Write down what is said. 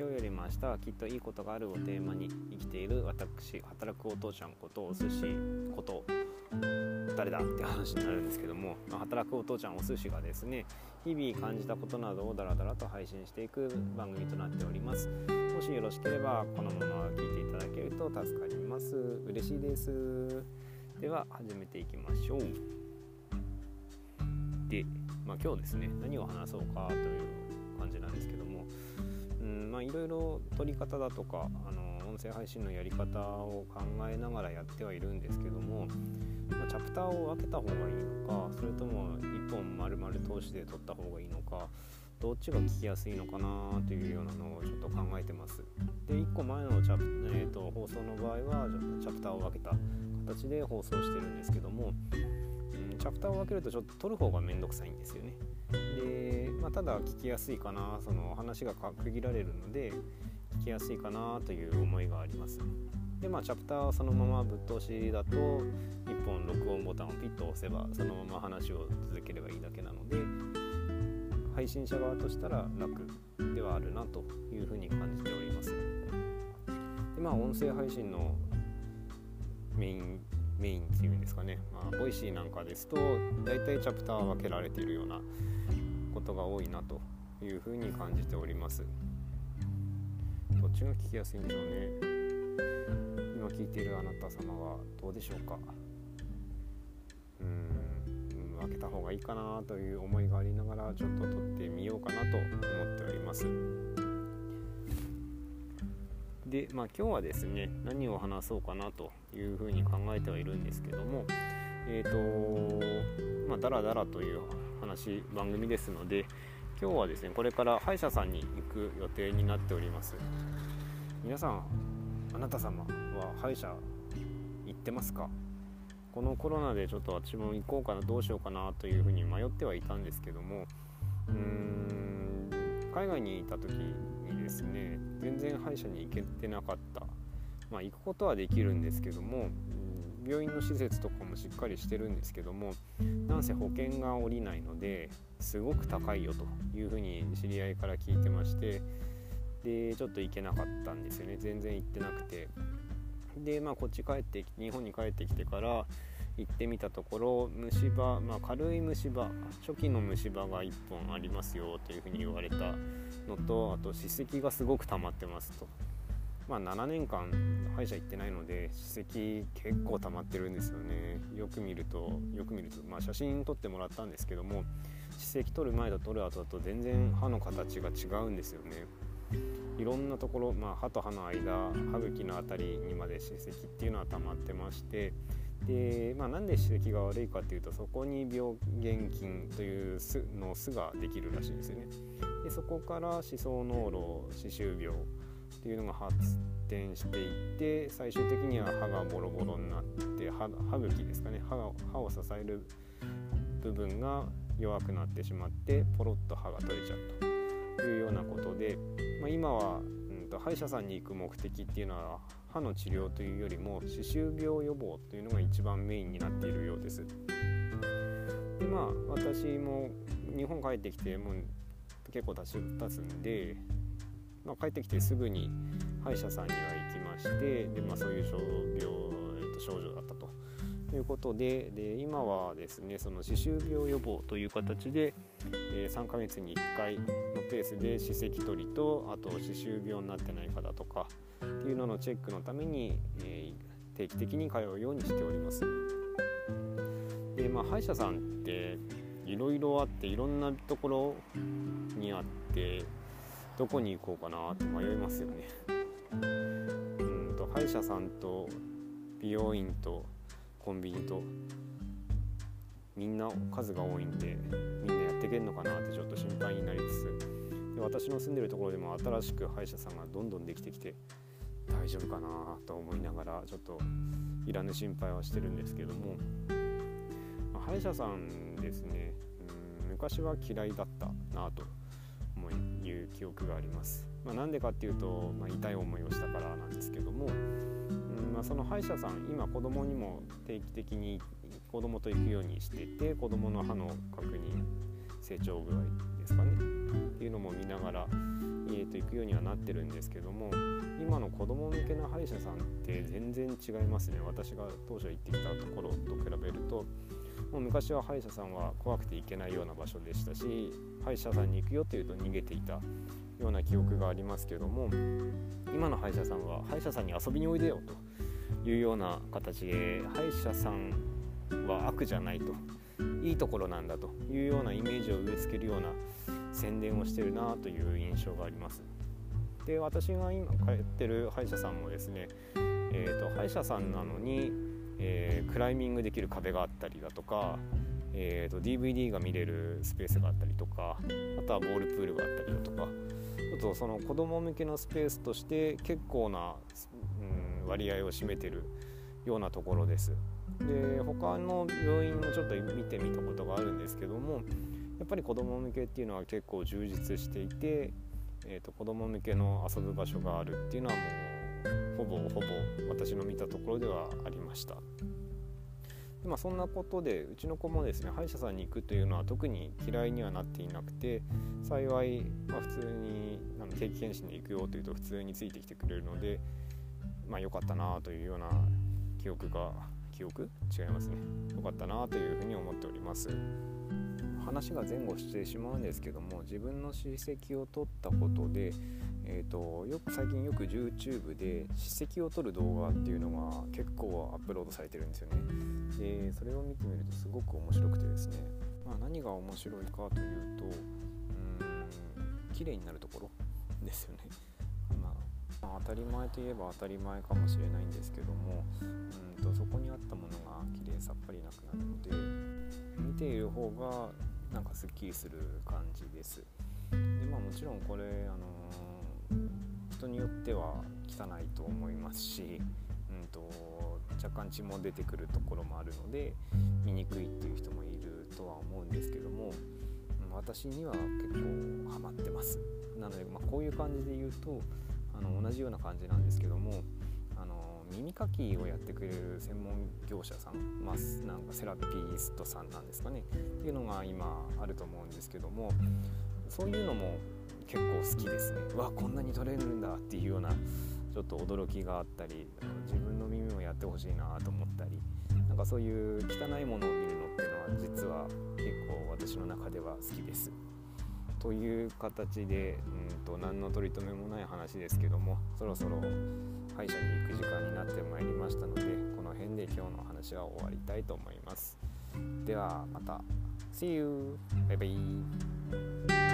今日よりも明日はきっといいことがあるをテーマに生きている私働くお父ちゃんことお寿司こと誰だって話になるんですけども、ま、働くお父ちゃんお寿司がですね日々感じたことなどをダラダラと配信していく番組となっております。もしよろしければこのまま聞いていただけると助かります嬉しいです。では始めていきましょう。で、まあ、今日ですね何を話そうかという感じなんですけどもうんまあいろいろ撮り方だとかあの音声配信のやり方を考えながらやってはいるんですけども、まあ、チャプターを分けた方がいいのかそれとも1本丸々通しで撮った方がいいのかどっちが聞きやすいのかなというようなのをちょっと考えてます。で1個前のチャプ、えーと、放送の場合はチャプターを分けた形で放送してるんですけども、うん、チャプターを分けるとちょっと撮る方がめんどくさいんですよね。で、まあ、ただ聞きやすいかなその話が区切られるので聞きやすいかなという思いがあります。でまあチャプターはそのままぶっ通しだと1本録音ボタンをピッと押せばそのまま話を続ければいいだけなので配信者側としたら楽ではあるなというふうに感じております。でまあ音声配信のメインメインっていうんですかね、まあ、ボイシーなんかですと大体チャプター分けられているようなことが多いなというふうに感じております。どっちが聞きやすいんでしょうね。今聞いているあなた様はどうでしょうかうん分けた方がいいかなという思いがありながらちょっと録ってみようかなと思っております。で、まあ、今日はですね何を話そうかなというふうに考えてはいるんですけどもえっ、ー、とまあダラダラという話番組ですので今日はですねこれから歯医者さんに行く予定になっております。皆さんあなた様は歯医者行ってますか？このコロナでちょっと私も行こうかなどうしようかなというふうに迷ってはいたんですけどもうーん海外にいた時ですね全然歯医者に行けてなかった。まあ行くことはできるんですけども病院の施設とかもしっかりしてるんですけどもなんせ保険が下りないのですごく高いよというふうに知り合いから聞いてましてでちょっと行けなかったんですよね。全然行ってなくて。でまあこっち帰って日本に帰ってきてから行ってみたところ虫歯、まあ、軽い虫歯初期の虫歯が1本ありますよというふうに言われたのとあと歯石がすごく溜まってますと。まあ、7年間歯医者行ってないので歯石結構溜まってるんですよねよく見るとよく見ると、まあ、写真撮ってもらったんですけども歯石取る前と取る後だと全然歯の形が違うんですよねいろんなところ、まあ、歯と歯の間歯茎の辺りにまで歯石っていうのは溜まってましてで、まあ、なんで歯石が悪いかっていうとそこに病原菌という巣の巣ができるらしいんですよね。でそこから歯槽膿漏歯周病っていうのが発展していって最終的には歯がボロボロになって歯歯茎ですかね。歯歯を支える部分が弱くなってしまってポロッと歯が取れちゃうというようなことで、まあ、今は、うんと、歯医者さんに行く目的っていうのは歯の治療というよりも歯周病予防というのが一番メインになっているようです。でまあ私も日本帰ってきてもう結構経つんでまあ、帰ってきてすぐに歯医者さんには行きましてで、まあ、そういう症病、えー、と症状だったということでで今はですねその歯周病予防という形で、えー、3ヶ月に1回のペースで歯石取りとあと歯周病になってないかだとかっていうののチェックのために、えー、定期的に通うようにしております。でまあ、歯医者さんっていろいろあっていろんなところにあってどこに行こうかなって迷いますよね。うんと歯医者さんと美容院とコンビニとみんな数が多いんでみんなやっていけるのかなってちょっと心配になりつつで私の住んでるところでも新しく歯医者さんがどんどんできてきて大丈夫かなと思いながらちょっといらぬ心配はしてるんですけども、ま、歯医者さんですね。うん昔は嫌いだったなと思いう記憶があります。まあ、なんでかっていうと、まあ、痛い思いをしたからなんですけども、うんまあ、その歯医者さん今子供にも定期的に子供と行くようにしてて子供の歯の確認成長具合ですかねっていうのも見ながらえー、と行くようにはなってるんですけども今の子供向けの歯医者さんって全然違いますね。私が当初行ってきたところと比べるともう昔は歯医者さんは怖くて行けないような場所でしたし歯医者さんに行くよっていうと逃げていたような記憶がありますけども今の歯医者さんは歯医者さんに遊びにおいでよというような形で歯医者さんは悪じゃないと。いいところなんだというようなイメージを植え付けるような宣伝をしてるなという印象があります。で私が今通ってる歯医者さんもですね、えーと、歯医者さんなのに、えー、クライミングできる壁があったりだとか、えーと、DVD が見れるスペースがあったりとかあとはボールプールがあったりだとかちょっとその子供向けのスペースとして結構な、うん、割合を占めてるようなところです。で他の病院もちょっと見てみたことがあるんですけどもやっぱり子ども向けっていうのは結構充実していて、えーと、子ども向けの遊ぶ場所があるっていうのはもうほぼほぼ私の見たところではありました。でまあ、そんなことでうちの子もですね歯医者さんに行くというのは特に嫌いにはなっていなくて幸い、まあ、普通にあの定期検診で行くよというと普通についてきてくれるのでまあ良かったなというような記憶が記憶？違いますね。良かったなというふうに思っております。話が前後してしまうんですけども自分の歯石を取ったことで、えーと、よく最近よく YouTube で歯石を取る動画っていうのが結構アップロードされてるんですよね。でそれを見てみるとすごく面白くてですね、まあ、何が面白いかというとうん綺麗になるところですよね。まあ、当たり前といえば当たり前かもしれないんですけどもうんとそこにあったものが綺麗さっぱりなくなるので見ている方がなんかすっきりする感じです。でまあもちろんこれあのー、人によっては汚いと思いますしうんと若干血も出てくるところもあるので見にくいっていう人もいるとは思うんですけども私には結構ハマってます。なので、まあ、こういう感じで言うとあの同じような感じなんですけどもあの耳かきをやってくれる専門業者さん、まあ、なんかセラピストさんなんですかね。っていうのが今あると思うんですけどもそういうのも結構好きですね。わこんなに取れるんだっていうようなちょっと驚きがあったり自分の耳もやってほしいなと思ったりなんかそういう汚いものを見るのっていうのは実は結構私の中では好きです。という形で、うんと、何の取り留めもない話ですけどもそろそろ歯医者に行く時間になってまいりましたのでこの辺で今日の話は終わりたいと思います。ではまた See you! バイバイ